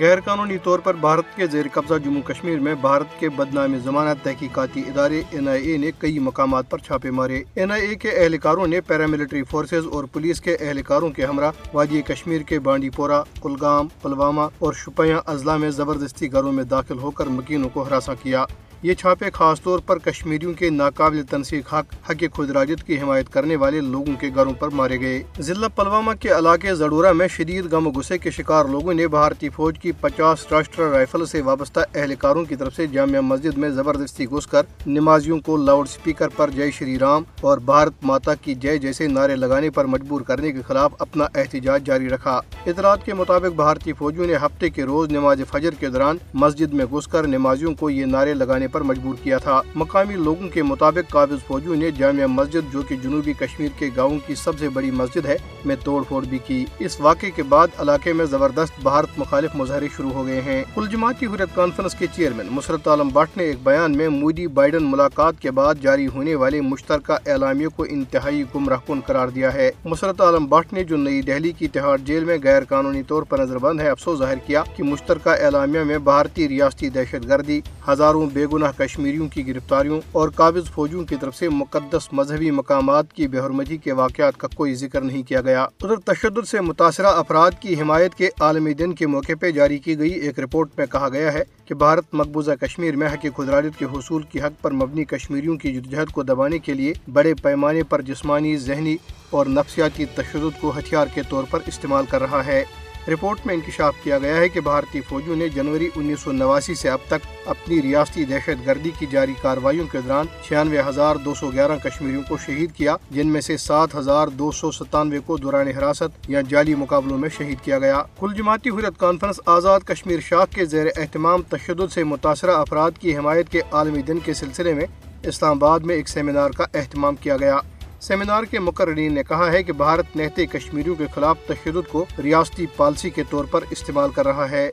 غیر قانونی طور پر بھارت کے زیر قبضہ جموں کشمیر میں بھارت کے بدنام زمانہ تحقیقاتی ادارے این آئی اے نے کئی مقامات پر چھاپے مارے۔ این آئی اے کے اہلکاروں نے پیراملٹری فورسز اور پولیس کے اہلکاروں کے ہمراہ وادی کشمیر کے بانڈی پورہ، کلگام، پلوامہ اور شپیاں اضلاع میں زبردستی گھروں میں داخل ہو کر مکینوں کو ہراساں کیا۔ یہ چھاپے خاص طور پر کشمیریوں کے ناقابل تنسیق حق حق خود راجت کی حمایت کرنے والے لوگوں کے گھروں پر مارے گئے۔ ضلع پلوامہ کے علاقے زڈورہ میں شدید غم و غصے کے شکار لوگوں نے بھارتی فوج کی پچاس راشٹر رائفل سے وابستہ اہلکاروں کی طرف سے جامعہ مسجد میں زبردستی گھس کر نمازیوں کو لاؤڈ سپیکر پر جے شری رام اور بھارت ماتا کی جے جیسے نعرے لگانے پر مجبور کرنے کے خلاف اپنا احتجاج جاری رکھا۔ اطلاعات کے مطابق بھارتی فوجیوں نے ہفتے کے روز نماز فجر کے دوران مسجد میں گھس کر نمازیوں کو یہ نعرے لگانے پر مجبور کیا تھا۔ مقامی لوگوں کے مطابق قابض فوجیوں نے جامعہ مسجد جو کہ جنوبی کشمیر کے گاؤں کی سب سے بڑی مسجد ہے، میں توڑ پھوڑ بھی کی۔ اس واقعے کے بعد علاقے میں زبردست بھارت مخالف مظاہرے شروع ہو گئے ہیں۔ کل جماعتی حریت کانفرنس کے چیئرمین مسرت عالم بٹ نے ایک بیان میں مودی بائیڈن ملاقات کے بعد جاری ہونے والے مشترکہ اعلامیہ کو انتہائی گمراہ کن قرار دیا ہے۔ مسرت عالم بٹ نے جو نئی دہلی کی تہاڑ جیل میں غیر قانونی طور پر نظر بند ہے، افسوس ظاہر کیا کہ مشترکہ اعلامیہ میں بھارتی ریاستی دہشت گردی ہزاروں بے گناہ کشمیریوں کی گرفتاریوں اور قابض فوجیوں کی طرف سے مقدس مذہبی مقامات کی بے حرمتی کے واقعات کا کوئی ذکر نہیں کیا گیا۔ ادھر تشدد سے متاثرہ افراد کی حمایت کے عالمی دن کے موقع پہ جاری کی گئی ایک رپورٹ میں کہا گیا ہے کہ بھارت مقبوضہ کشمیر میں حق خدراجت کے حصول کی حق پر مبنی کشمیریوں کی جدوجہد کو دبانے کے لیے بڑے پیمانے پر جسمانی، ذہنی اور نفسیاتی تشدد کو ہتھیار کے طور پر استعمال کر رہا ہے۔ رپورٹ میں انکشاف کیا گیا ہے کہ بھارتی فوجیوں نے جنوری انیس سو نواسی سے اب تک اپنی ریاستی دہشت گردی کی جاری کارروائیوں کے دوران چھیانوے ہزار دو سو گیارہ کشمیریوں کو شہید کیا، جن میں سے سات ہزار دو سو ستانوے کو دوران حراست یا جعلی مقابلوں میں شہید کیا گیا۔ کل جماعتی حریت کانفرنس آزاد کشمیر شاخ کے زیر اہتمام تشدد سے متاثرہ افراد کی حمایت کے عالمی دن کے سلسلے میں اسلام آباد میں ایک سیمینار کا اہتمام کیا گیا۔ سیمینار کے مقررین نے کہا ہے کہ بھارت نہتے کشمیریوں کے خلاف تشدد کو ریاستی پالسی کے طور پر استعمال کر رہا ہے۔